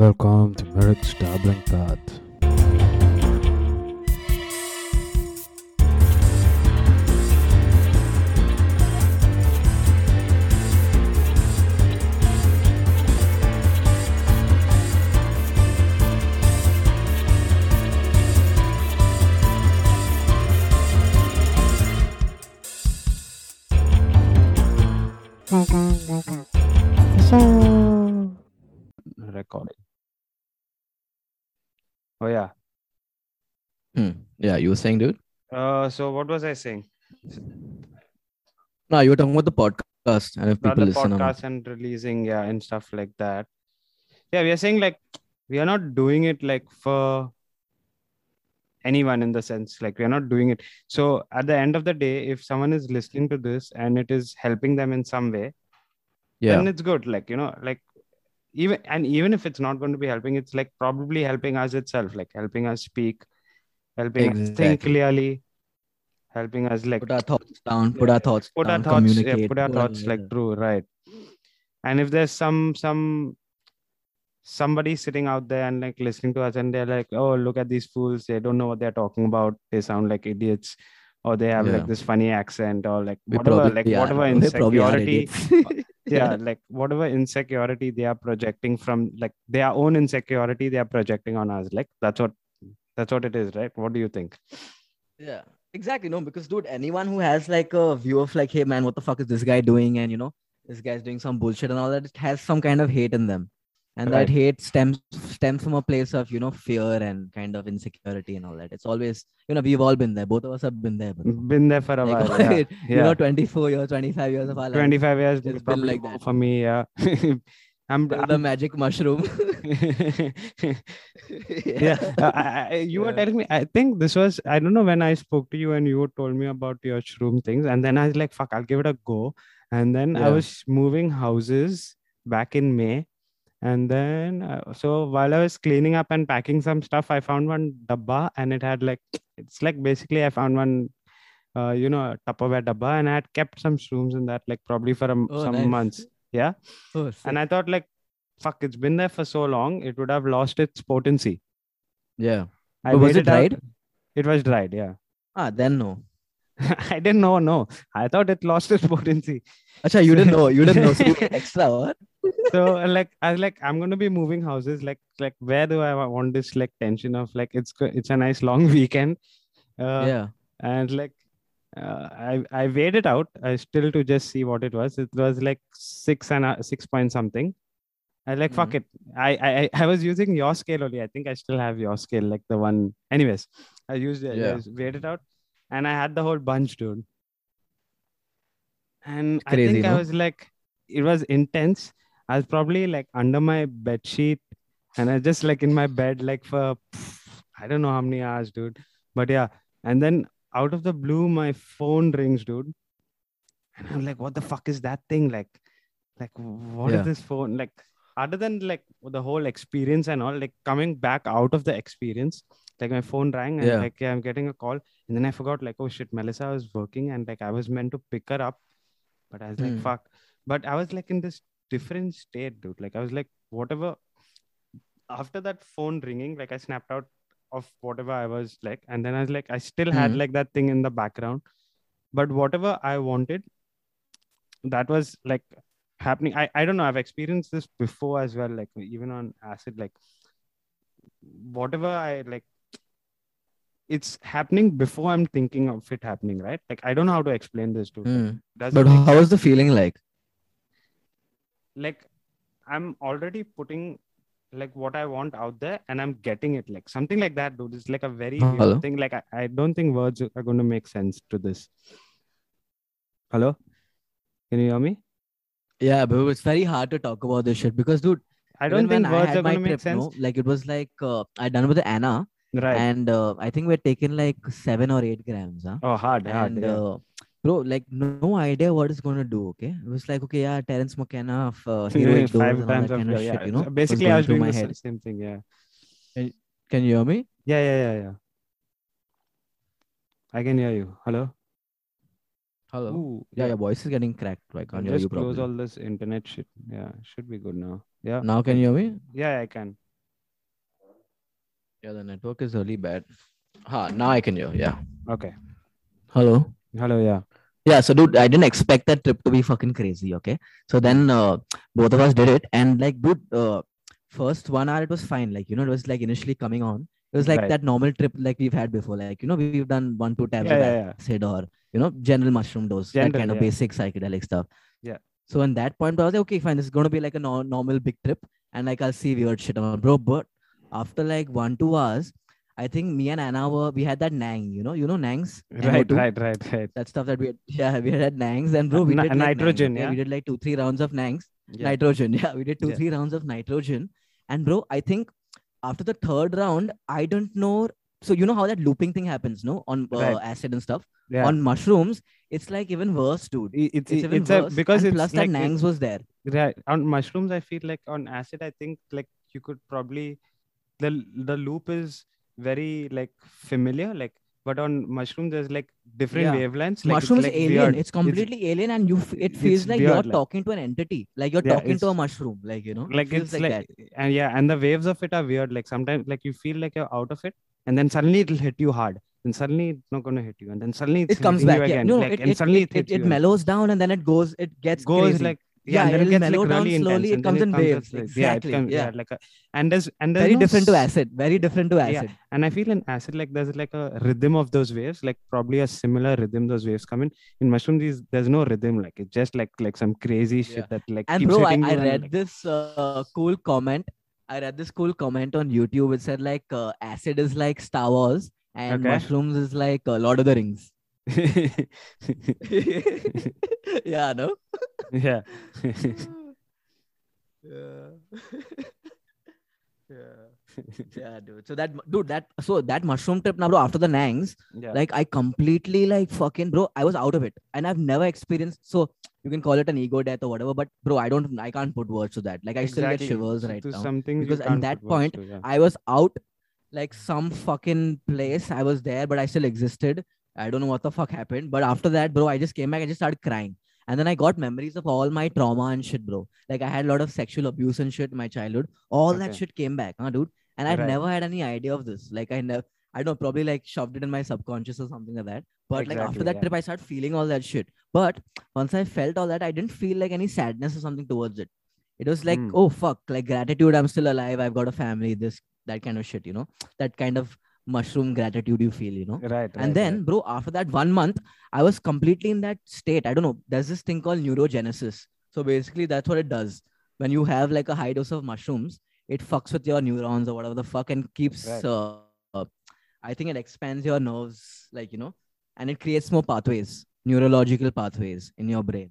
Welcome to Meyrick's Dabbling Path. You were saying, dude? Uh, so what was I saying? No, you were talking about the podcast and if people the listen. podcast and releasing, yeah, and stuff like that. Yeah, we are saying like we are not doing it like for anyone in the sense like we are not doing it. So at the end of the day, if someone is listening to this and it is helping them in some way, Yeah. then it's good. Like you know, like even and even if it's not going to be helping, it's like probably helping us itself, like helping us speak, helping us think clearly, helping us like Put our thoughts down, put our thoughts put our down, thoughts yeah, put our thoughts like through right. And if there's some some somebody sitting out there and like listening to us and they're like oh look at these fools. They don't know what they're talking about. They sound like idiots. Or they have Yeah. like this funny accent or like We whatever like are. whatever We probably are insecurity yeah like whatever insecurity they are projecting from like their own insecurity they are projecting on us like that's what that's what it is right what do you think Yeah, exactly. No, because dude, anyone who has like a view of like, hey man, what the fuck is this guy doing? And you know, this guy's doing some bullshit and all that, it has some kind of hate in them. And Right. that hate stems stems from a place of, you know, fear and kind of insecurity and all that. It's always, you know, we've all been there. Both of us have been there. But been there for a like, while yeah, you yeah. know, 24 years, 25 years of our life. 25 years It's probably like that. for me yeah i'm, Till I'm the magic mushroom. yeah. Uh, I, you were telling me i think this was i don't know when i spoke to you and you told me about your shroom things and then i was like fuck i'll give it a go. And then i was moving houses back in may and then uh, so while i was cleaning up and packing some stuff i found one dabba and it had like it's like basically i found one uh, you know tupperware dabba and i had kept some shrooms in that like probably for a Oh, some nice. months yeah Oh, and i thought like fuck it's been there for so long it would have lost its potency yeah. I was it out. dried? It was dried, yeah. Ah, then no. I didn't know, no. I thought it lost its potency. Acha, you didn't know. You didn't know. So extra, what? So like I was like, I'm gonna be moving houses. Like, like where do I want this like tension of like it's it's a nice long weekend. Uh, yeah. and like uh, I I weighed it out. I still to just see what it was. It was like six and a, six point something. I like fuck Mhm. it. I, I I- I was using your scale only. I think I still have your scale, like the one. Anyways, I used it. Yeah. I weighed it out, and I had the whole bunch, dude. And I Crazy, think I was like, it was intense. I was probably like under my bed sheet, and I just like in my bed like for I don't know how many hours, dude. But yeah, and then out of the blue, my phone rings, dude. And I'm like, what the fuck is that thing? Like, like what is Yeah. this phone? Like, other than like the whole experience and all, like coming back out of the experience, like my phone rang and Yeah. like yeah, I'm getting a call. And then I forgot, like, oh shit, Melissa was working and like I was meant to pick her up. But I was like, Hmm. fuck. But I was like in this different state, dude. Like I was like, whatever. After that phone ringing, like I snapped out of whatever I was like, and then I was like, I still had Mhm. like that thing in the background, but whatever I wanted, that was like happening. I I don't know. I've experienced this before as well, like even on acid, like whatever I like. It's happening before I'm thinking of it happening, right? Like I don't know how to explain this to. Hmm. Does But how was the feeling like? like I'm already putting like what I want out there and I'm getting it like something like that, dude. It's like a very Hello? thing. Like I, I don't think words are going to make sense to this. Hello? Can you hear me? Yeah, but it's very hard to talk about this shit because, dude, I don't think words are going to make sense. no, like it was like uh, I done with Anna, Right. and uh, I think we're taking like seven or eight grams, huh? oh, hard, hard. and yeah. uh, bro, like no idea what it's gonna do. Okay, it was like okay, yeah, Terence McKenna of uh, Five and all grams that of yeah, shit, you know. Basically, I going was doing my the head. same thing. Yeah. Can you hear me? Yeah, yeah, yeah, yeah. I can hear you. Hello? Hello. Ooh, Yeah, your voice is getting cracked. I can't hear you just close all this internet shit. Yeah, should be good now. Yeah. Now can you hear me? Yeah, I can. Yeah, the network is really bad. Ha, now I can hear. Yeah. Okay. Hello. Hello. Yeah. Yeah, so dude, I didn't expect that trip to be fucking crazy. Okay, so then uh, both of us did it, and like, dude, uh, first one hour it was fine. Like, you know, it was like initially coming on. It was like Right. that normal trip like we've had before. Like, you know, we've done one two tabs Yeah, of yeah, yeah. acid or you know, general mushroom dose, that kind of yeah. basic psychedelic stuff. Yeah. So in that point, I was like, okay, fine, this is gonna be like a no- normal big trip, and like I'll see weird shit on, bro. But after like one two hours, I think me and Anna were we had that Nang, you know, you know Nangs, Right. NO2? Right. Right. Right. that stuff that we had, yeah we had nangs and bro we Ni- did like nitrogen, nangs, okay? yeah? we did like two three rounds of nangs Yeah. nitrogen yeah we did two Yeah. three rounds of nitrogen and bro i think after the third round i don't know so you know how that looping thing happens no on uh, Right. acid and stuff Yeah. on mushrooms it's like even worse dude it's it's it's, even a worse because and it's plus like that nangs was there right on mushrooms i feel like on acid i think like you could probably the the loop is very like familiar like but on mushroom there's like different Yeah. wavelengths like, mushroom is like, alien. weird. it's completely alien and you f- it feels like weird, you're like- talking to an entity. Like you're Yeah, talking to a mushroom like you know? It like feels it's like, and yeah and the waves of it are weird. Like sometimes like you feel like you're out of it and then suddenly it'll hit you hard. And suddenly it's not going to hit you and then suddenly it's it comes back you yeah. again no like, it, and it, suddenly it, it, it, it mellows down and then it goes it gets goes crazy. like Yeah, yeah, and it'll it gets mellow like down really slowly, intense, it comes in waves, like- yeah, exactly, comes, yeah. like a and there's and there's very no different to acid very different to Yeah. acid and i feel in acid like there's like a rhythm of those waves like probably a similar rhythm those waves come in in mushroom these there's no rhythm like it's just like like some crazy shit Yeah. that like and keeps bro I, I read like- this uh, cool comment i read this cool comment on youtube it said like uh, acid is like star wars and Okay. mushrooms is like uh, lord of the rings yeah no yeah. Yeah. Yeah, dude. So that dude that so that mushroom trip now bro after the nangs yeah. like i completely like fucking bro i was out of it. And i've never experienced so you can call it an ego death or whatever but bro i don't i can't put words to that. Like i still get shivers right to now. some things you because at that point, to, yeah. i was out like some fucking place. I was there but i still existed i don't know what the fuck happened but after that bro i just came back I just started crying. And then i got memories of all my trauma and shit bro. Like i had a lot of sexual abuse and shit in my childhood. All that shit came back huh dude? And i'd Right. never had any idea of this. Like i never i don't know probably like shoved it in my subconscious or something like that. But like after that yeah. trip i started feeling all that shit. But once i felt all that i didn't feel like any sadness or something towards it. It was like Mm. oh fuck like gratitude i'm still alive i've got a family this that kind of shit you know? That kind of mushroom gratitude you feel you know? Right, right and then bro after that one month i was completely in that state. I don't know. There's this thing called neurogenesis. So basically that's what it does. When you have like a high dose of mushrooms it fucks with your neurons or whatever the fuck and keeps Right. uh, uh, i think it expands your nerves like you know and it creates more pathways neurological pathways in your brain.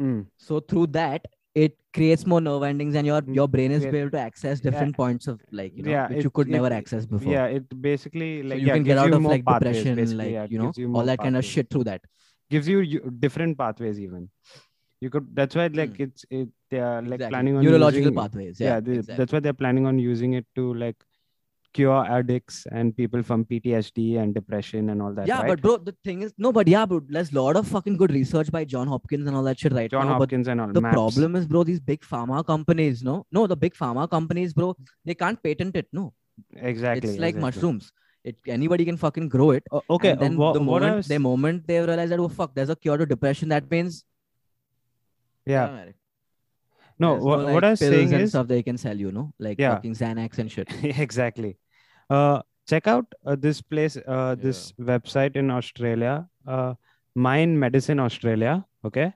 Mm. so through that it creates more nerve endings and your Mm, your brain is yeah. able to access different points of like you know Yeah, which you it- could never access before yeah it basically like so you yeah, can get out of like pathways, depression like yeah, you know you all that kind of shit through that gives you, you different pathways even you could that's why like Mm. it's it they are like Exactly. planning on neurological pathways yeah, yeah, they- exactly. that's why they're planning on using it to like cure addicts and people from ptsd and depression and all that yeah right? but bro the thing is no but yeah bro there's a lot of fucking good research by john hopkins and all that shit right john now hopkins and all the maps. problem is bro these big pharma companies no no the big pharma companies bro they can't patent it no exactly it's like exactly. mushrooms it anybody can fucking grow it O- okay and then wha- the moment was- the moment they realize that oh fuck there's a cure to depression that means yeah no There's wha- like, what i was pills saying and is stuff they can sell you know like Yeah. fucking xanax and shit exactly uh check out uh, this place uh this website in australia uh mind medicine australia okay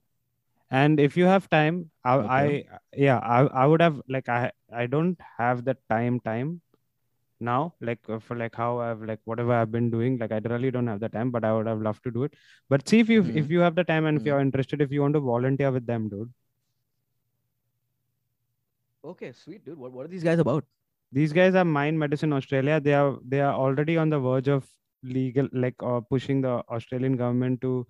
and if you have time i, Okay. I yeah I, I would have like i i don't have the time time now like uh, for like how i've like whatever i've been doing like i really don't have the time but i would have loved to do it but see if you if Mhm. you have the time and if Mhm. you're interested if you want to volunteer with them dude okay sweet dude what, what are these guys about these guys are mind medicine australia. They are they are already on the verge of legal like uh, pushing the australian government to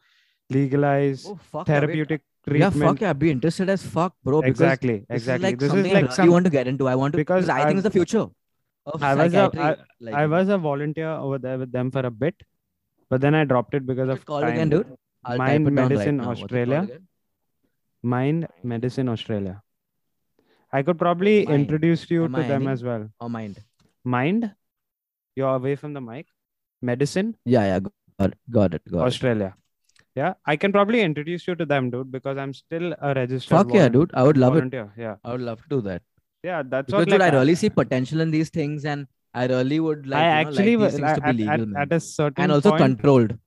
legalize oh fuck yeah, therapeutic yeah treatment. fuck yeah i'd be interested as fuck bro because exactly this exactly is like this is something like I some want to get into. I want to because because i think it's the future of I was a- like, i was a volunteer over there with them for a bit but then i dropped it because of it called time. again dude. I'll Mind right Medicine now. What's it called Australia. mind medicine australia i could probably Mind. introduce you to them M-I-N-D? as well or mind mind You're away from the mic. Medicine, Yeah, yeah. Got it. Got it. Got it. Australia. Yeah, I can probably introduce you to them, dude, because I'm still a registered. Fuck yeah, dude. I would love it. volunteer. Yeah, I would love to do that. yeah, that's Because what. dude, like, I really see potential in these things, and I really would like. I you know, actually like was these things to at, be legal, man. at a certain and also point, controlled.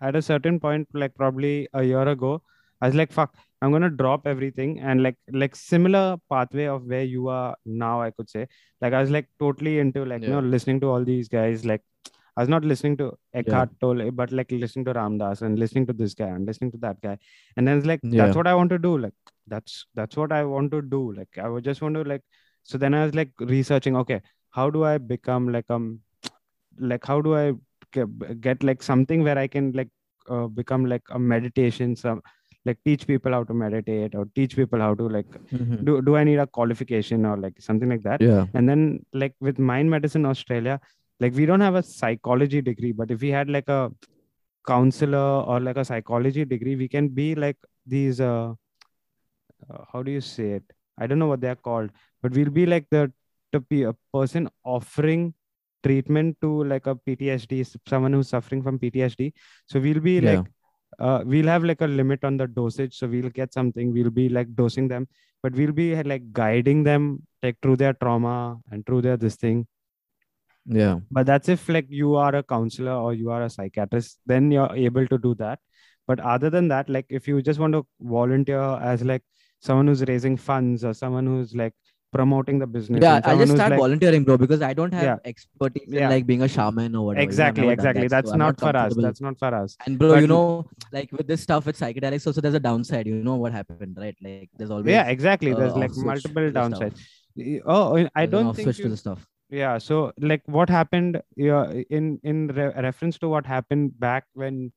at a certain point, like probably a year ago, I was like, "Fuck, I'm gonna drop everything," and like like similar pathway of where you are now, I could say. Like I was like totally into like you know listening to all these guys. Like I was not listening to Eckhart Tolle, but like listening to Ram Dass and listening to this guy and listening to that guy. And then it's like Yeah. that's what I want to do. Like that's that's what I want to do. Like I would just want to like. So then I was like researching. Okay, how do I become like um like how do I get, get like something where I can like uh, become like a meditation some like teach people how to meditate or teach people how to like Mhm. do, do I need a qualification or like something like that Yeah. and then like with mind medicine Australia like we don't have a psychology degree but if we had like a counselor or like a psychology degree we can be like these uh, uh how do you say it I don't know what they're called but we'll be like the to be a person offering treatment to like a PTSD, someone who's suffering from PTSD. So we'll be Yeah. like, uh, we'll have like a limit on the dosage. So we'll get something, we'll be like dosing them, but we'll be like guiding them like through their trauma and through their this thing. Yeah. But that's if like you are a counselor or you are a psychiatrist, then you're able to do that. But other than that, like if you just want to volunteer as like someone who's raising funds or someone who's like promoting the business, Yeah, I'll just start like, volunteering, bro, because I don't have Yeah. expertise in like being a shaman or whatever. you know, I've exactly exactly that, that's I'm not for us that's not for us And bro, but- you know, like with this stuff with psychedelics, also there's a downside. You know what happened, right? Like there's always yeah exactly uh, there's like multiple to the stuff. downsides oh i don't off think switch you, to the stuff. yeah so like what happened yeah in in re- reference to what happened back when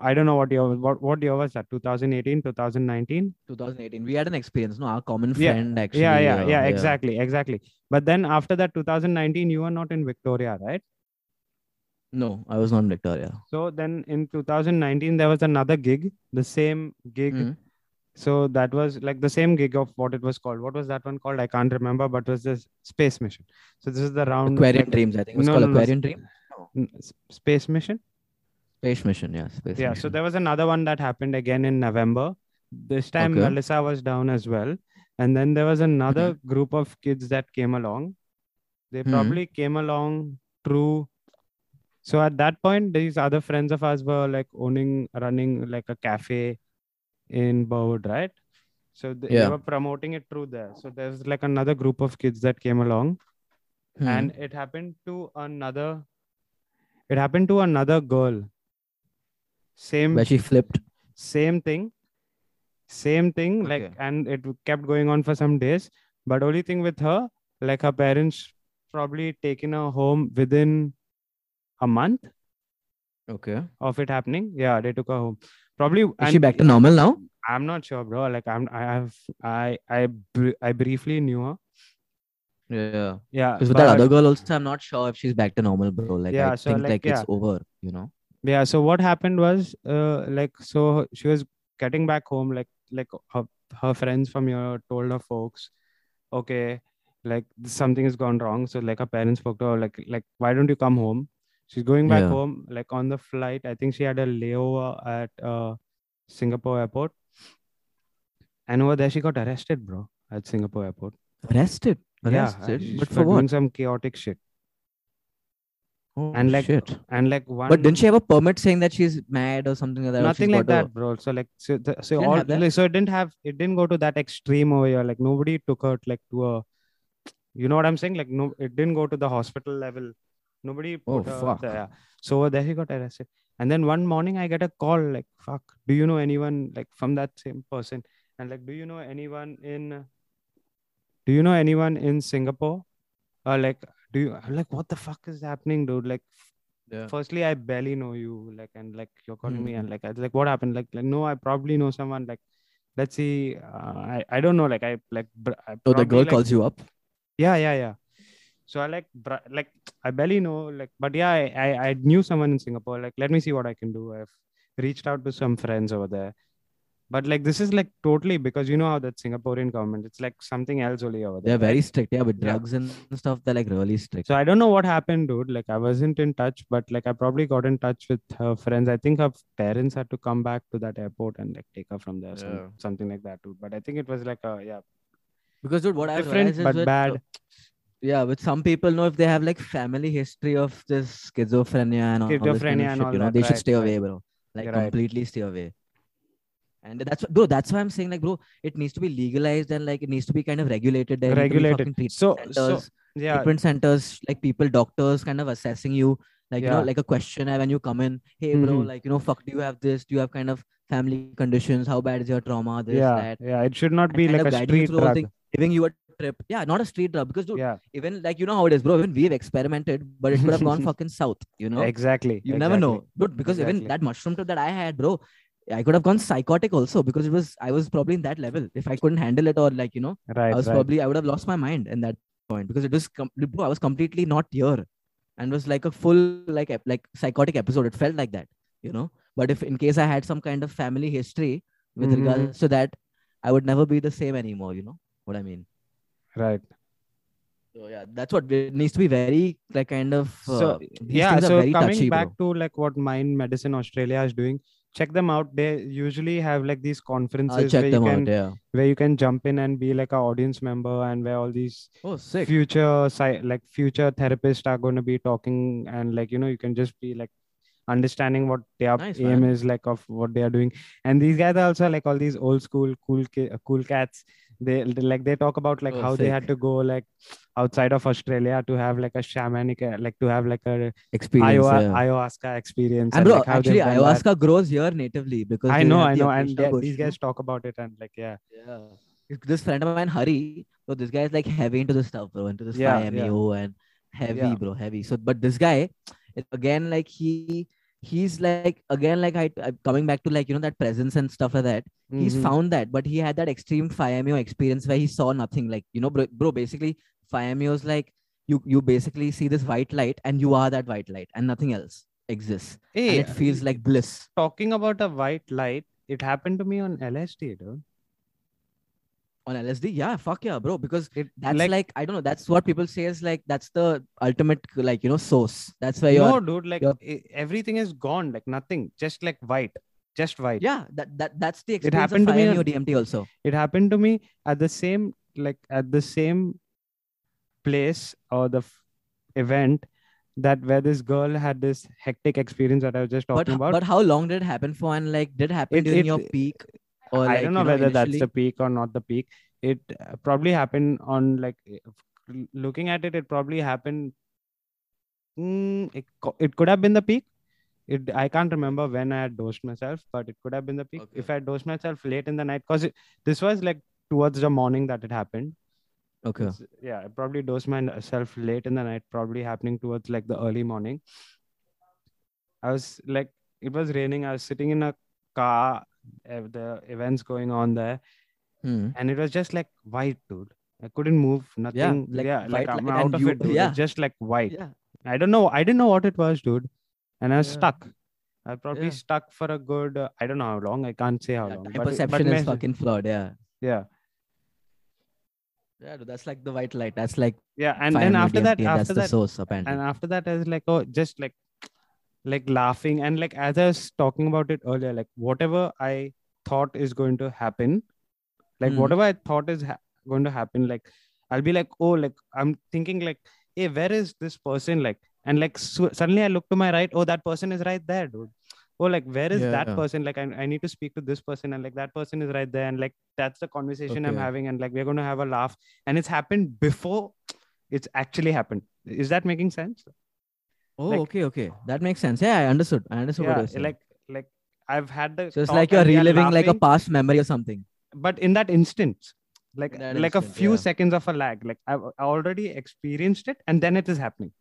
i don't know what year what what year was that 2018 2019 2018, we had an experience. No, our common Yeah, friend actually. yeah yeah uh, yeah exactly exactly but then after that 2019 you were not in victoria right No, I was not in Victoria. so then in 2019 there was another gig the same gig Mhm. so that was like the same gig of what it was called what was that one called i can't remember but it was this space mission so this is the round Aquarian like, Dreams, I think it was no, called no, no, Aquarian Dream. n- s- space mission Space Mission, yeah. Space yeah so there was another one that happened again in november this time Okay. melissa was down as well and then there was another group of kids that came along they Mhm. probably came along through so at that point these other friends of ours were like owning running like a cafe in Burwood, right so they Yeah. were promoting it through there so there's like another group of kids that came along Hmm. and it happened to another it happened to another girl same where she flipped. same thing same thing like and it kept going on for some days but only thing with her like her parents probably taken her home within a month Okay. of it happening yeah they took her home probably Is she back to normal now? i'm not sure bro like i'm i have i i br- i briefly knew her Yeah. yeah Because with that other girl also, I'm not sure if she's back to normal, bro. Like Yeah, I so, think like, like, yeah. it's over, you know. Yeah so what happened was uh like so she was getting back home like like her, her friends from here told her folks okay like something has gone wrong so like her parents spoke to her like like why don't you come home she's going back Yeah. home like on the flight i think she had a layover at uh singapore airport and over there she got arrested bro at singapore airport Arrested. yeah Arrested. uh, but for for doing some chaotic shit Oh, and like shit. and like one But didn't she have a permit saying that she's mad or something like that? nothing like got a- that bro. So like so, the, so all like, so it didn't have it didn't go to that extreme over here. Like nobody took her like to a you know what i'm saying? Like no it didn't go to the hospital level. Nobody Oh, her fuck. there. So there he got arrested. And then one morning i get a call like fuck do you know anyone like from that same person? And like do you know anyone in do you know anyone in singapore? Or like do you I'm like what the fuck is happening dude like Yeah. firstly i barely know you like and like you're calling me Hmm. and like I was like what happened like like no i probably know someone like let's see uh, i i don't know like i like br- I So the girl like, calls you up. yeah yeah yeah so i like br- like i barely know like but yeah I, I i knew someone in singapore like let me see what i can do i've reached out to some friends over there but like this is like totally because you know how that Singaporean government, it's like something else only over there. They're very strict. Yeah, with Yeah. drugs and stuff, they're like really strict. So I don't know what happened, dude. Like I wasn't in touch, but like I probably got in touch with her friends. I think her parents had to come back to that airport and like take her from there, some- something like that, dude. But I think it was like a yeah, Because dude, what I've different realized is but with, bad. yeah, with some people, know if they have like family history of this schizophrenia and all, this kind of Schizophrenia and shit, all you know, that, they should right, stay right. away, bro. Like You're right. completely stay away. And that's bro. That's why I'm saying, like, bro, it needs to be legalized and like it needs to be kind of regulated. There Regulated. fucking treatment So so yeah, treatment centers, like people, doctors, kind of assessing you, like you know, like a questionnaire when you come in. Hey, bro, Mhm. like you know, fuck, do you have this? Do you have kind of family conditions? How bad is your trauma? This, yeah, that. yeah. It should not and be like a street through the whole drug. thing, giving you a trip. Yeah, not a street drug because dude, Yeah, even like you know how it is, bro. Even we've experimented, but it could have gone fucking south. You know, exactly. you never know, exactly. dude. Because even that mushroom trip that I had, bro, I could have gone psychotic also because it was I was probably in that level. If I couldn't handle it or like you know, Right, I was right. probably I would have lost my mind in that point because it was com- I was completely not here, and was like a full like like psychotic episode. It felt like that, you know. But if in case I had some kind of family history with Mhm. regards to that, I would never be the same anymore. You know what I mean? right. So yeah, that's what it needs to be very like kind of. Uh, so yeah so coming touchy, back bro. to like what mind medicine australia is doing check them out they usually have like these conferences where you can out. Yeah. where you can jump in and be like an audience member and where all these Oh, sick. future like future therapists are going to be talking and like you know you can just be like understanding what their Nice, aim man. is like of what they are doing and these guys are also like all these old school cool ki- cool cats they like they talk about like Oh, how they had to go like outside of australia to have like a shamanic uh, like to have like a Experience. Ayahu- yeah. ayahuasca experience And bro, like, actually, done that. ayahuasca grows here natively because I know, I know, and they- these guys talk about it, and like, yeah, Yeah. This friend of mine, Hari, so this guy is like heavy into this stuff, bro, into this Yeah, 5-MeO and heavy, Yeah. bro, heavy. So, but this guy, again, like he, he's like again, like I, coming back to like you know that presence and stuff like that. He's Mhm. found that, but he had that extreme 5-MeO experience where he saw nothing. Like you know, bro, bro basically 5-MeO is like you, you basically see this white light and you are that white light and nothing else exists. Hey, and it feels like bliss. talking about a white light. It happened to me on LSD, dude. On LSD. Yeah, fuck yeah, bro. Because It that's like, like, I don't know. That's what people say is like that's the ultimate like you know source. That's where you're. no, dude. Like everything is gone. Like nothing. Just like white. Just white. Yeah, that that that's the experience It happened of to me 5-MeO on- DMT also. It happened to me at the same like at the same place or the f- event that where this girl had this hectic experience that I was just But talking about. but how long did it happen for? And like, did it happen It- during it- your peak? Or I like, don't know you know, whether that's the peak or not the peak. It uh, probably happened on like looking at it, it probably happened. Mm, it, it could have been the peak. It I can't remember when I had dosed myself, but it could have been the peak. If I had dosed myself late in the night, because this was like towards the morning that it happened. Okay. It's- yeah, I probably dosed myself late in the night, probably happening towards like the early morning. I was like, it was raining. I was sitting in a car, the events going on there, Hmm. and it was just like white, dude. I couldn't move, nothing. like Yeah, like, I'm light out of you- it, dude. yeah. It's just like white. Yeah. I don't know. I didn't know what it was, dude. And I was Yeah. stuck. I probably Yeah. stuck for a good, uh, I don't know how long. I can't say how yeah long. time but but perception is mes- fucking flawed. Yeah. Yeah. Yeah, dude, that's like the white light. That's like Yeah. And then 5-MeO after that, DMT, that's after the that, source apparently. and after that i was like oh just like like laughing and like as i was talking about it earlier like whatever i thought is going to happen like Mhm. whatever i thought is ha- going to happen like i'll be like oh like i'm thinking like hey where is this person like and like su- suddenly i look to my right oh that person is right there dude. Oh like where is that Yeah. person? Like I, I need to speak to this person and like that person is right there and like that's the conversation i'm having and like we're going to have a laugh. And it's happened before it's actually happened. Is that making sense oh, like- okay, okay. That makes sense. Yeah, I understood. I understood what you're saying. like like i've had the so it's like you're and we are reliving like a past memory or something. but in that instant like that like a few yeah. seconds of a lag like i've already experienced it and then it is happening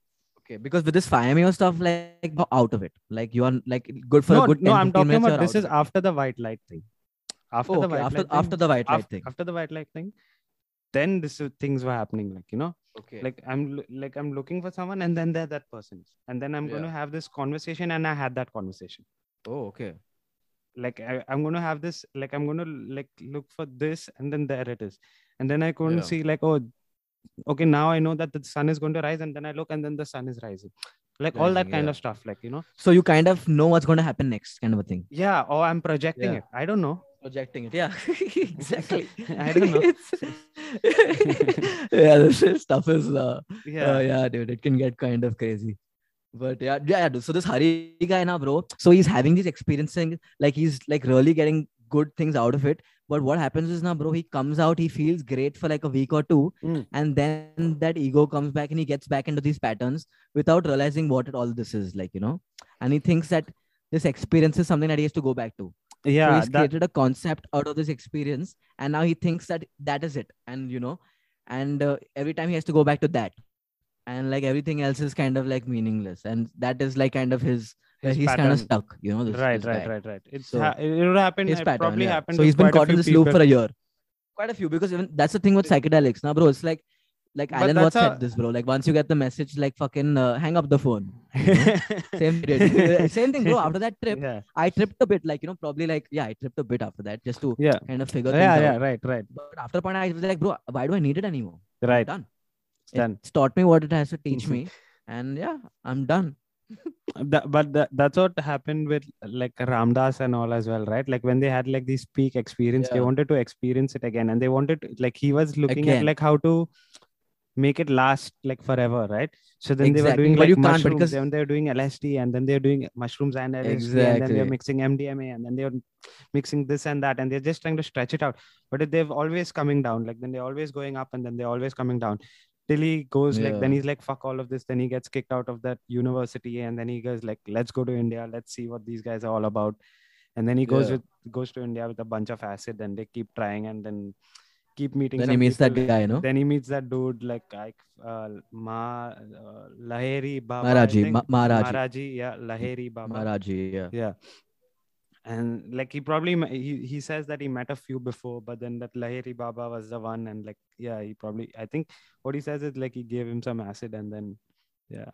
Okay, because with this 5-MeO stuff, like out of it. Like you are like good for no a good. no 10, i'm talking about this is it. after the white light thing after Oh, the okay, white after light thing, after the white light af- thing. after the white light thing then this is- things were happening like you know Okay. like i'm like i'm looking for someone and then there that person is and then i'm going to have this conversation and i had that conversation oh, okay. like I, i'm going to have this like i'm going to like look for this and then there it is and then i couldn't Yeah. see like oh okay now i know that the sun is going to rise and then i look and then the sun is rising like all that kind yeah. of stuff like you know So you kind of know what's going to happen next, kind of a thing. yeah or i'm projecting Yeah. it i don't know Projecting it, yeah, exactly. I don't know. Yeah, this is- stuff is, uh, yeah uh, yeah, dude, it can get kind of crazy. But yeah, yeah, yeah, dude. So this Hari guy now, bro. So he's having these experiencing, like he's like really getting good things out of it. But what happens is now, bro, he comes out, he feels great for like a week or two, Mm. and then that ego comes back and he gets back into these patterns without realizing what it, all this is like, you know. And he thinks that this experience is something that he has to go back to. So yeah he's that, created a concept out of this experience, and now he thinks that that is it, and you know, and uh, every time he has to go back to that, and like everything else is kind of like meaningless, and that is like kind of his, his he's kind of stuck, you know. This, right this right right right it's So, ha- it would happen His it pattern, probably yeah. happened So he's been caught in this loop for a year. Quite a few because even that's the thing with psychedelics, now, bro. It's like, like But Alan Watts a- said this, bro. Like once you get the message, like fucking uh, hang up the phone. Same did. Same thing, bro. After that trip, yeah I tripped a bit, like you know, probably like yeah, I tripped a bit after that just to yeah kind of figure things yeah out. yeah right right But after a point, I was like, bro, why do I need it anymore? I'm right done. it's done It's taught me what it has to teach me, and yeah, I'm done. that, but that, that's what happened with like Ram Dass and all as well, right? Like when they had like this peak experience, they wanted to experience it again, and they wanted to, like he was looking at like how to make it last like forever, right? So then they were doing but like you can't mushrooms, because- then they were doing LSD, and then they're doing mushrooms and LSD, and then they're mixing MDMA, and then they're mixing this and that, and they're just trying to stretch it out. But they've always coming down, like then they're always going up, and then they're always coming down till he goes like then he's like fuck all of this then he gets kicked out of that university and then he goes like let's go to india let's see what these guys are all about and then he goes Yeah. with goes to india with a bunch of acid and they keep trying and then keep meeting Then he meets that guy, you know, then he meets that dude like uh, ma uh, lahiri baba Maharaji. Ma- Maharaji. maharaji yeah lahiri baba Maharaji. Yeah. yeah and like he probably he, he says that he met a few before but then that lahiri baba was the one and like yeah he probably i think what he says is like he gave him some acid and then yeah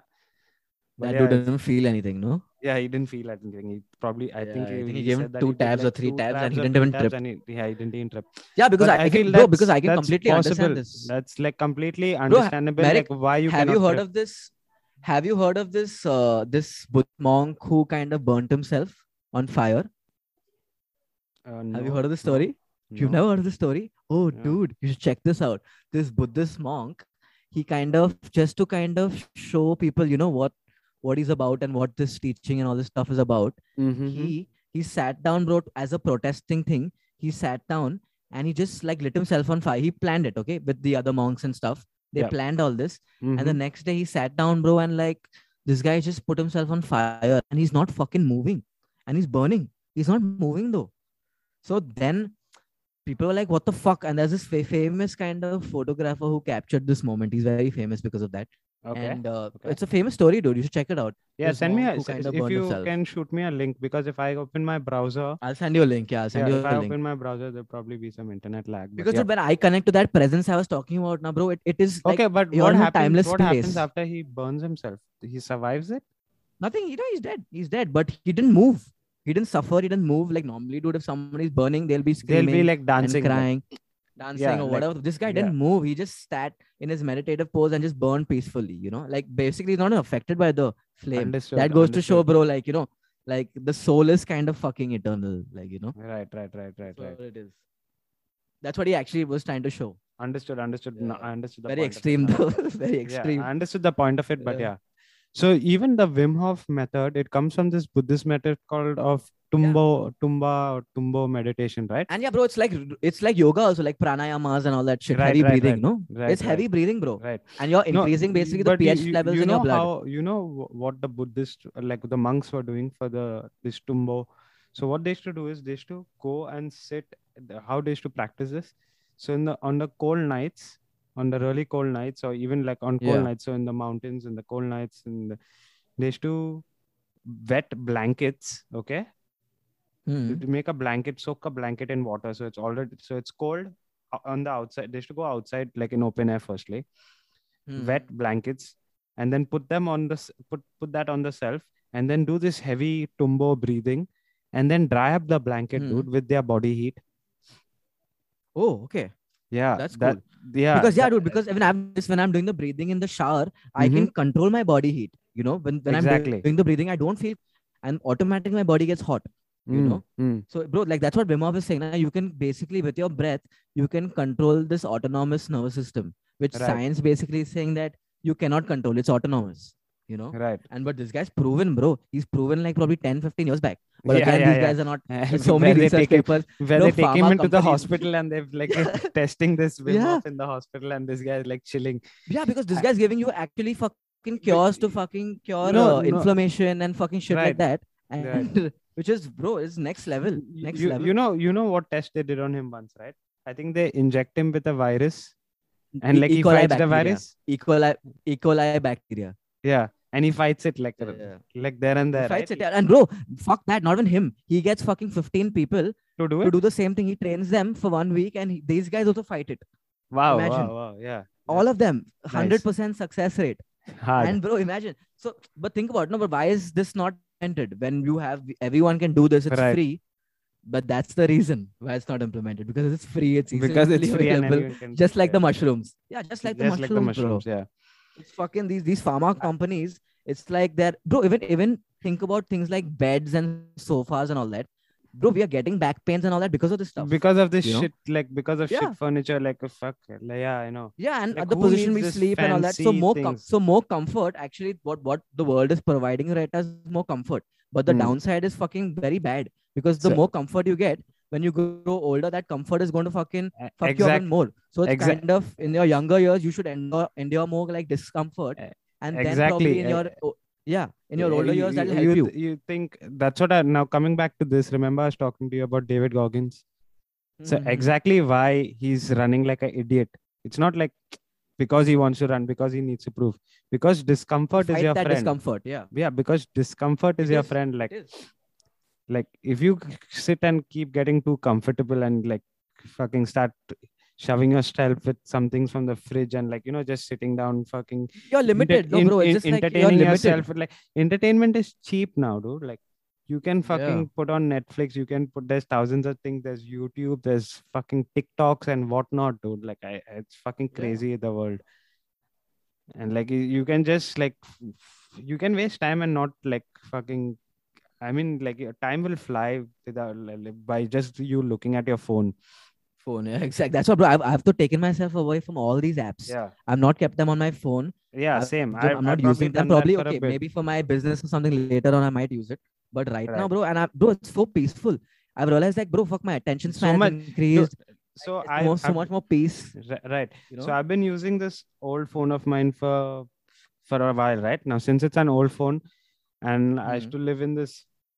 But That yeah, dude didn't feel anything, no? Yeah he didn't feel anything he probably i Yeah, think I he, think he gave him two he tabs or three tabs and he didn't even trip. he, yeah he didn't even trip Yeah, because But I, feel can, bro, because I can completely possible. understand this. that's like completely understandable Meyrick, like why you have you heard trip. of this? Have you heard of this? Uh, this Buddhist monk who kind of burnt himself on fire. Uh, Have you heard of the no, story? You've never heard of the story? Oh, No. dude, you should check this out. This Buddhist monk, he kind of just to kind of show people, you know what, what he's about and what this teaching and all this stuff is about. Mhm. He he sat down, bro, as a protesting thing. He sat down and he just like lit himself on fire. He planned it, okay, with the other monks and stuff. They Yeah. planned all this, and the Mhm. next day he sat down, bro, and like this guy just put himself on fire, and he's not fucking moving, and he's burning. He's not moving though. So then people were like, what the fuck? And there's this fa- famous kind of photographer who captured this moment. He's very famous because of that. Okay And uh, okay. it's a famous story, dude. You should check it out. yeah send me a, kind of if you himself. can shoot me a link because if i open my browser I'll send you a link. Yeah, I'll send yeah, you if a I link. open my browser, there'll probably be some internet lag. Because yeah. dude, when I connect to that presence I was talking about now, bro, it, it is like okay, but what happens? timeless What happens after he burns himself? He survives it. nothing. You know, he's dead. He's dead, but he didn't move. He didn't suffer. He didn't move. Like normally, dude, if somebody's burning, they'll be screaming. They'll be like dancing. and crying, dancing Yeah, or like- whatever. This guy didn't move. He just sat in his meditative pose and just burned peacefully. You know, like basically he's not affected by the flame. Understood, that goes to show, bro. Like you know, like the soul is kind of fucking eternal. Like you know, Right, right, right, right, That's right. what it is. That's what he actually was trying to show. Understood, understood. No, I understood the Very extreme though. Very Yeah, extreme. I understood the point of it, but Yeah. Yeah. So even the Wim Hof method, it comes from this Buddhist method called of Tumbo, Tumba, or Tumbo meditation, right? And yeah, bro, it's like it's like yoga also, like pranayamas and all that shit. Right, heavy right, breathing, right. no? Right, it's heavy breathing, bro. Right. And you're No, increasing y- basically the pH you, levels you in your blood. How, you know what the Buddhist, like the monks were doing for the this tumbo. So what they used to do is they used to go and sit. How they used to practice this. So in the on the cold nights, on the really cold nights, or even like on cold Yeah. nights, so in the mountains, in the cold nights, and the, they used to wet blankets. Okay, Hmm. to make a blanket, soak a blanket in water, so it's already so it's cold on the outside. They used to go outside like in open air firstly Hmm. wet blankets and then put them on the put put that on the shelf and then do this heavy tumbo breathing and then dry up the blanket, Hmm. dude, with their body heat. Oh, okay. Yeah, That's that, Yeah, because yeah, dude. Because when I'm when I'm doing the breathing in the shower, I can control my body heat. You know, when when I'm Mm-hmm. Doing the breathing, I don't feel, and automatically my body gets hot. you Mm, know? mm. So, bro, like that's what Wim Hof is saying. Now, you can basically with your breath, you can control this autonomous nervous system, which Right. science basically is saying that you cannot control. It's autonomous. You know. right. And but this guy's proven, bro. He's proven like probably 10, 15 years back. But Yeah, again, yeah, these yeah. guys are not. So many research take him, papers. where no they take him into the hospital and they've like testing this Yeah. In the hospital and this guy is like chilling. Yeah, because this guy's giving you actually fucking cures to fucking cure No, uh, no. inflammation and fucking shit like Right. that. Right. And which is, bro, is next level. Next you, level. you know, you know what test they did on him once, right? I think they inject him with a virus and like E. he fights the virus. E. coli, E. coli bacteria. Yeah, and he fights it like Yeah. like there and He there. fights right? it. And bro, fuck that. Not even him. He gets fucking 15 people to do to do the same thing. He trains them for one week and he, these guys also fight it. Wow, imagine. wow, wow, yeah. All of them, Nice. 100% success rate. Hard. And bro, imagine. So, but think about it, no, but why is this not implemented when you have everyone can do this? It's Right. free. But that's the reason why it's not implemented because it's free. It's because it's free and available, can just like the mushrooms. Yeah, just like the just mushrooms, like the bro. mushrooms. Yeah. It's fucking these these pharma companies. It's like they're bro. Even even think about things like beds and sofas and all that. Bro, we are getting back pains and all that because of this stuff. Because of this you know? shit, like because of Yeah. shit furniture, like uh, fuck, like, yeah, I know. yeah, and like, the position we sleep and all that. So more com- so more comfort. Actually, what what the world is providing right now is more comfort. But the Hmm. downside is fucking very bad because the So- more comfort you get when you grow older, that comfort is going to fucking fuck you exact- even more. So it's exact- kind of in your younger years, you should endure endure more like discomfort, and then exactly, probably in your yeah in your older years that'll help you. You think that's what I now coming back to this. Remember, I was talking to you about David Goggins. So Mhm. exactly why he's running like an idiot. It's not like because he wants to run because he needs to prove. Because discomfort is Fight your that friend. discomfort. Yeah. Yeah, because discomfort is It your friend. Like is. Like if you sit and keep getting too comfortable and like fucking start shoving yourself with some things from the fridge and like you know just sitting down fucking You're limited, no, in- bro. It's in- like entertaining limited. yourself like entertainment is cheap now dude like you can fucking put on netflix you can put there's thousands of things there's youtube there's fucking tiktoks and whatnot dude like i it's fucking Yeah. crazy the world and like you- can just like you can waste time and not like fucking i mean like your time will fly without by just you looking at your phone Phone. Yeah, exactly. That's what, bro. I've, I've to taken myself away from all these apps. yeah I've not kept them on my phone. yeah I've same I've, I'm not using them. Probably okay. Maybe for my business or something later on, I might use it. But right, now, bro, and I, bro, it's so peaceful. I've realized like, bro, fuck my attention span So much- increased. so It's i more, so much more peace. Right You know? so i've been using this old phone of mine for for a while right now since it's an old phone and i mm-hmm. used to live in this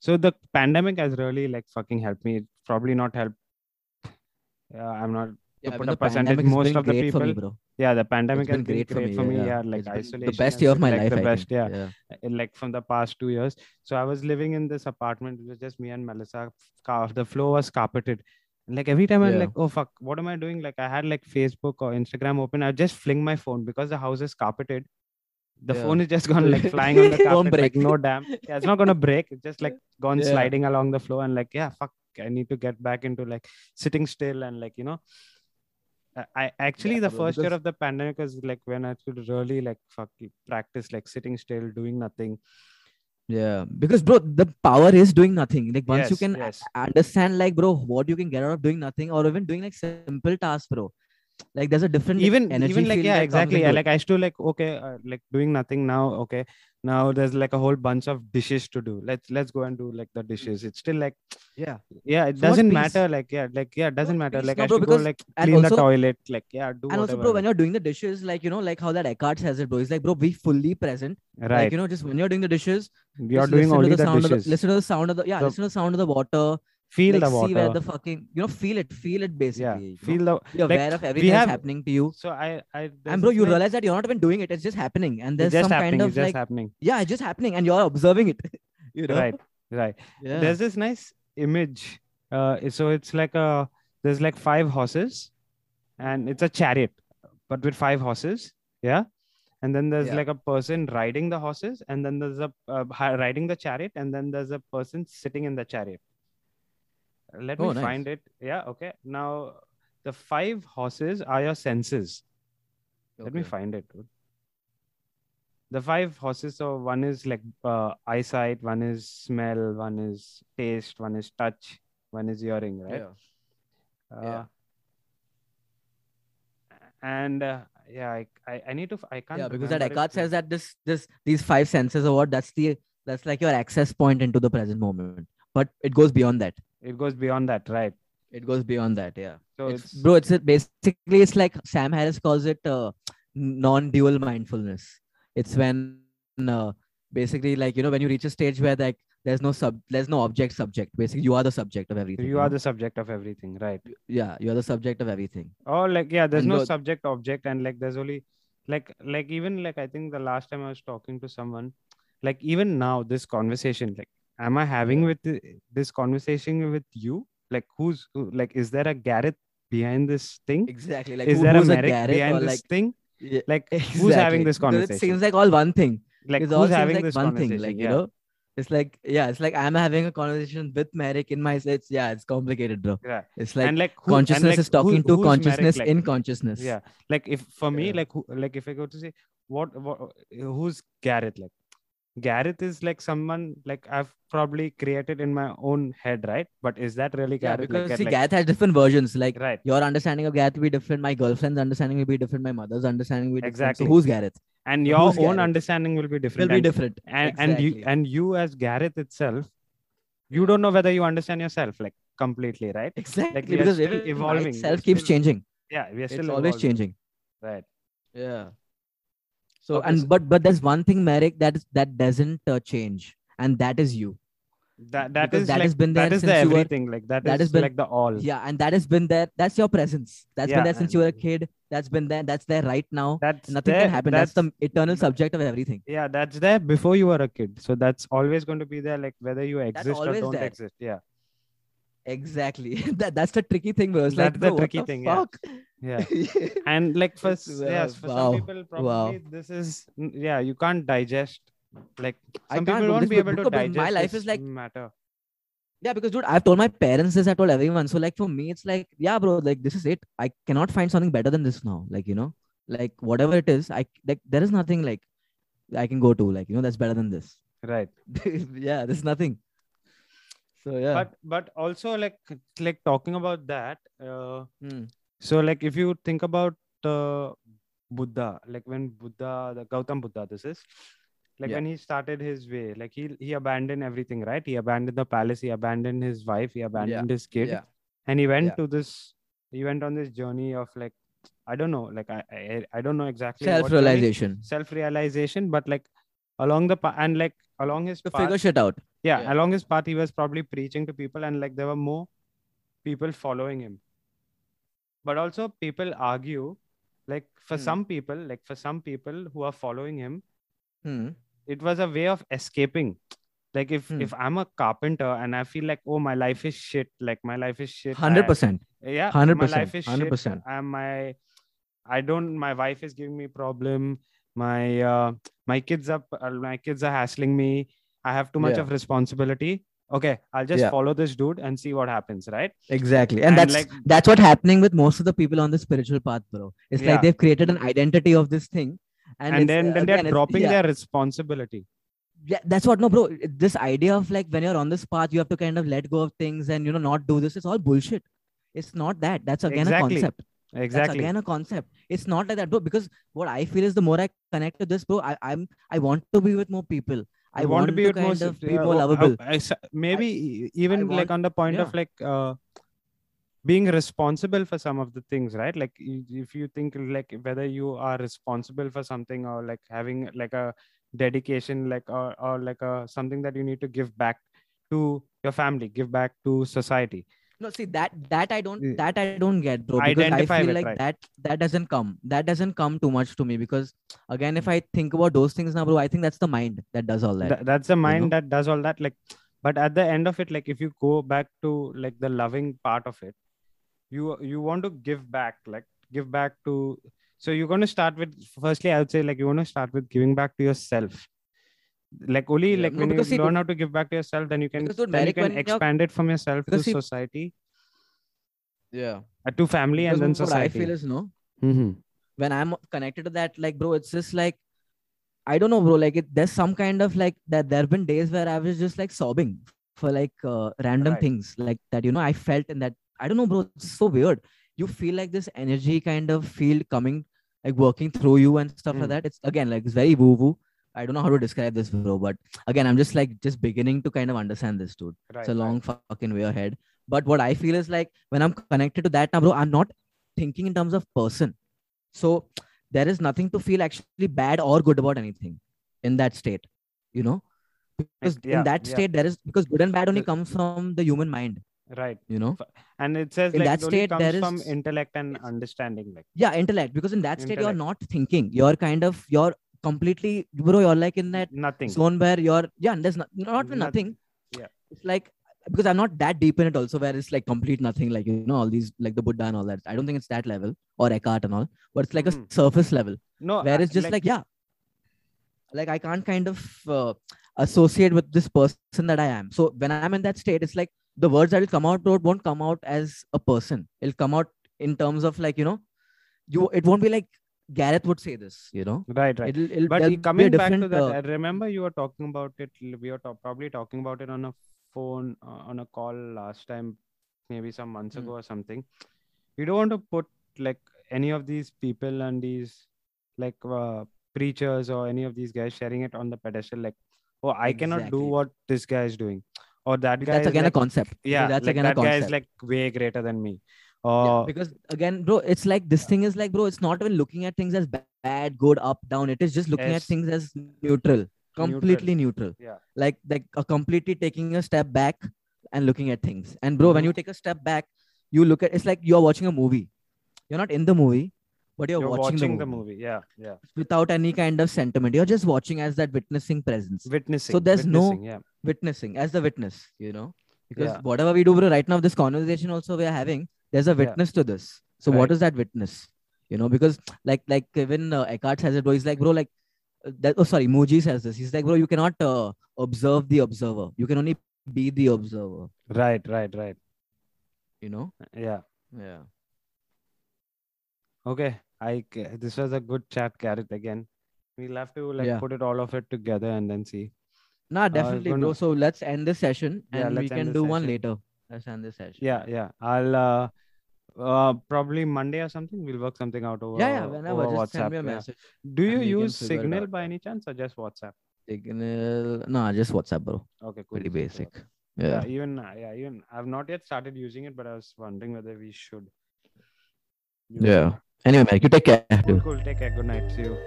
so the pandemic has really like fucking helped me It probably not helped yeah i'm not yeah, a the percentage, pandemic most of the great me, people- bro. yeah the pandemic has been great for me. for me yeah, yeah. like It's isolation the best year of my like, life. the I best yeah yeah. like from the past two years. So I was living in this apartment. It was just me and Melissa. The floor was carpeted. Like every time I'm like, oh fuck, what am I doing? Like I had like Facebook or Instagram open. I just fling my phone because the house is carpeted. The Yeah. phone is just gone like flying on the carpet. like break. no damn. Yeah, it's not gonna break. It's just like gone Yeah. sliding along the floor and like yeah, fuck. I need to get back into like sitting still and like you know. I- actually the first year of the pandemic was like when I could really like fuck practice like sitting still, doing nothing. Yeah, because bro, the power is doing nothing. Like once you can yes. understand, like bro, what you can get out of doing nothing, or even doing like simple tasks, bro. Like there's a different even energy even like yeah exactly. yeah like i used to like okay uh, like doing nothing now okay. Now there's like a whole bunch of dishes to do. Let's let's go and do like the dishes. It's still like yeah, yeah it So doesn't matter like yeah like yeah it doesn't matter. like no, i bro, should go like clean the toilet like yeah do and also, bro, when you're doing the dishes, like you know, like how that Eckhart says it, bro. He's like, bro, be fully present. right. Like you know, just when you're doing the dishes, you're doing only the, the, sound dishes Of the, listen to the sound of the yeah, The- listen to the sound of the water. Feel like, the See water where the fucking you know, feel it, feel it basically. yeah you know? feel the Be like, aware of everything have- that's happening to you. so i i And bro, you like- realize that you're not even doing it; it's just happening, and there's some kind of it's just like happening yeah, it's just happening, and you're observing it. you know, right right Yeah. there's this nice image uh so it's like a there's like five horses and it's a chariot but with five horses yeah and then there's Yeah. like a person riding the horses and then there's a uh, riding the chariot and then there's a person sitting in the chariot let Oh, me nice. find it. Yeah, okay. Now the five horses are your senses. Let me find it. dude. The five horses. So one is like uh, eyesight, one is smell, one is taste, one is touch, one is hearing, right? Yeah. Uh, Yeah. And uh, yeah, I, I I need to. i can't. Yeah, because that Eckhart says that this this these five senses are what that's the that's like your access point into the present moment. But it goes beyond that. It goes beyond that, right? It goes beyond that. Yeah. So it's, it's, bro it's basically it's like sam harris calls it uh, non-dual mindfulness it's when uh, basically like you know when you reach a stage where like there's no sub there's no object subject basically you are the subject of everything you are the subject of everything, right? yeah you're the subject of everything Oh, like yeah, there's And no subject object, and like there's only like like even like I think the last time I was talking to someone, like even now this conversation, like am I having with this conversation with you? Like who's like is there a Garreth behind this thing? exactly like is who- there a Meyrick Garreth behind this like thing? yeah, Like who's having this Because it conversation? seems like all one thing like it all who's having like this one thing like yeah. you know it's like yeah it's like i'm having a conversation with meyrick in my it's yeah it's complicated bro Yeah. it's like and like who, and, consciousness like, is talking who- to Meyrick, consciousness like, in consciousness yeah like if for me Yeah. like who, like if i go to say what, what who's garreth like garreth is like someone like i've probably created in my own head right but is that really Yeah, garreth because like, see, like, Gath has different versions. Like right your understanding of Gath will be different, my girlfriend's understanding will be different, my mother's understanding will be different. Exactly. So who's Garreth? and your who's own Garreth? understanding will be different. Will be different. and, and you and you as garreth itself you don't know whether you understand yourself like completely right exactly are because still evolving, life we are self keeps changing. yeah we are It's still always evolving. changing. right Yeah. So Okay, and so- but but there's one thing, Meyrick, that is that doesn't uh, change, and that is you. that that Because is that like has been that there is the since were- everything like that, that is has been- like the all Yeah, and that has been there. That's your presence. That's Yeah, been there since you were a kid. That's been there. That's there right now. that's Nothing there, can happen. That's, the eternal subject of everything. yeah that's there before you were a kid so that's always going to be there like whether you exist or don't there. exist yeah Exactly. that that's the tricky thing, bro. It's That's like the tricky the thing, fuck? yeah and like uh, yes for wow, some people wow. this is yeah you can't digest like I some people won't be able to because my life is like- matter Yeah, because dude, I've told my parents this, I told everyone. So like for me, it's like, yeah, bro, like this is it. I cannot find something better than this now. Like, you know, like whatever it is, I like there is nothing like I can go to, like, you know, that's better than this. right yeah, there's nothing. So yeah. but but also like like talking about that uh Hmm. So like if you think about uh, buddha like when buddha the gautam buddha this is like Yeah. when he started his way like he he abandoned everything right he abandoned the palace he abandoned his wife he abandoned his kid yeah. and he went Yeah. to this he went on this journey of like i don't know like i i, I don't know exactly Self-realization. self-realization but like along the path and like along his To path figure shit out. yeah, yeah. along his path he was probably preaching to people and like there were more people following him but also people argue like for Hmm. some people like for some people who are following him Hmm. it was a way of escaping like if Hmm. if i'm a carpenter and i feel like oh my life is shit like my life is shit Hundred percent. yeah 100%, my life is 100%. shit i'm my i don't my wife is giving me problem my uh my kids are my kids are hassling me i have too much Yeah. of responsibility okay i'll just Yeah. follow this dude and see what happens right Exactly. And, And, that's like- that's what happening with most of the people on the spiritual path, bro. It's Yeah. like they've created an identity of this thing. And, and, then uh, then again, they're dropping yeah. their responsibility yeah that's what no bro this idea of like when you're on this path you have to kind of let go of things and you know not do this it's all bullshit it's not that that's again Exactly. a concept that's exactly again a concept it's not like that bro because what i feel is the more i connect to this bro I, i'm i want to be with more people i You want, to be to with kind most of be uh, more lovable. Uh, I maybe even I like want- on the point of like uh, being responsible for some of the things right? Like if you think like whether you are responsible for something or like having like a dedication like or, or like a something that you need to give back to your family give back to society no see that that i don't Yeah. that i don't get bro because Identify i feel like right. that that doesn't come that doesn't come too much to me because again if mm. i think about those things now bro i think that's the mind that does all that Th- that's the mind know? that does all that like but at the end of it like if you go back to like the loving part of it you you want to give back like give back to so you're going to start with firstly i would say like you want to start with giving back to yourself like only Yeah, like no, when you see, learn how to give back to yourself then you can Because, dude, then you can expand it from yourself to see- society Yeah. uh, to family and then Because what I feel is no. mm-hmm. when I'm connected to that, like, bro, it's just like, I don't know, bro. Like, it, there's some kind of like that. There have been days where I was just like sobbing for like uh, random Right. things, like that. You know, I felt in that. I don't know, bro. It's so weird. You feel like this energy kind of field coming, like working through you and stuff Mm. like that. It's again like it's very woo woo. I don't know how to describe this, bro. But again, I'm just like just beginning to kind of understand this, dude. right, it's a right. long fucking way ahead. But what I feel is like when I'm connected to that now, bro, I'm not thinking in terms of person. So there is nothing to feel actually bad or good about anything in that state, you know? Because yeah, in that yeah. state, there is because good and bad only comes from the human mind, right you know? and it says In like that state, comes there from intellect and understanding like Yeah, intellect. Because in that state, you're not thinking. You're kind of, you're completely, bro, you're like in that nothing zone where you're, yeah, and there's not, not even Noth- nothing. yeah. It's like, because I'm not that deep in it also, where it's like complete nothing, like, you know, all these, like the Buddha and all that. I don't think it's that level or Eckhart and all, but it's like Mhm. a surface level no where it's just like, yeah, like I can't kind of uh, associate with this person that I am. So when I'm in that state, it's like the words that will come out won't come out as a person. It'll come out in terms of like, you know, you it won't be like Garreth would say this, you know. right right It'll, it'll but there'll y- be a coming back to that uh, i remember you were talking about it we were ta- probably talking about it on a phone uh, on a call last time maybe some months Hmm. ago or something you don't want to put like any of these people and these like uh, preachers or any of these guys sharing it on the pedestal like oh i cannot do what this guy is doing or that guy that's again like, a concept. yeah that's like again that a concept. guy is like way greater than me Yeah, because again, bro, it's like this thing is like, bro, it's not even looking at things as ba- bad, good, up, down. It is just looking Yes. at things as neutral, completely neutral. Yeah. Like like uh, completely taking a step back and looking at things. And bro, when Mhm. you take a step back, you look at it's like you're watching a movie. You're not in the movie, but you're, you're watching, watching, the, movie yeah yeah without any kind of sentiment. You're just watching as that witnessing presence, witnessing So there's no- witnessing, yeah witnessing as the witness. You know, because Yeah. whatever we do, bro, right now this conversation also we are having, there's a Yeah. witness to this. So Right. what is that witness? You know, because like like Kevin uh, Eckhart says it, bro. He's like, bro, like uh, that. Oh, sorry, Mooji says this. He's like, bro, you cannot uh, observe the observer. You can only be the observer. right right right You know? yeah Yeah. Okay, i this was a good chat, Garreth. Again, we'll have to like Yeah. put it all of it together and then see. Nah, definitely, bro. gonna- So let's end this session Yeah, and we can do one later. Let's end this session. Yeah, yeah. I'll uh, uh probably Monday or something. We'll work something out over. Yeah, yeah. Whenever, just WhatsApp. send me a yeah. message. Do you and we can use Signal by any chance or just WhatsApp? Signal. no, just WhatsApp, bro. Okay, cool. Pretty basic. Yeah. Yeah. even uh, yeah, even I've not yet started using it, but I was wondering whether we should. use Yeah. Anyway, man, you take care. Cool, cool. Take care. Good night. See you.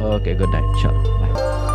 Okay, good night. Sure. Bye.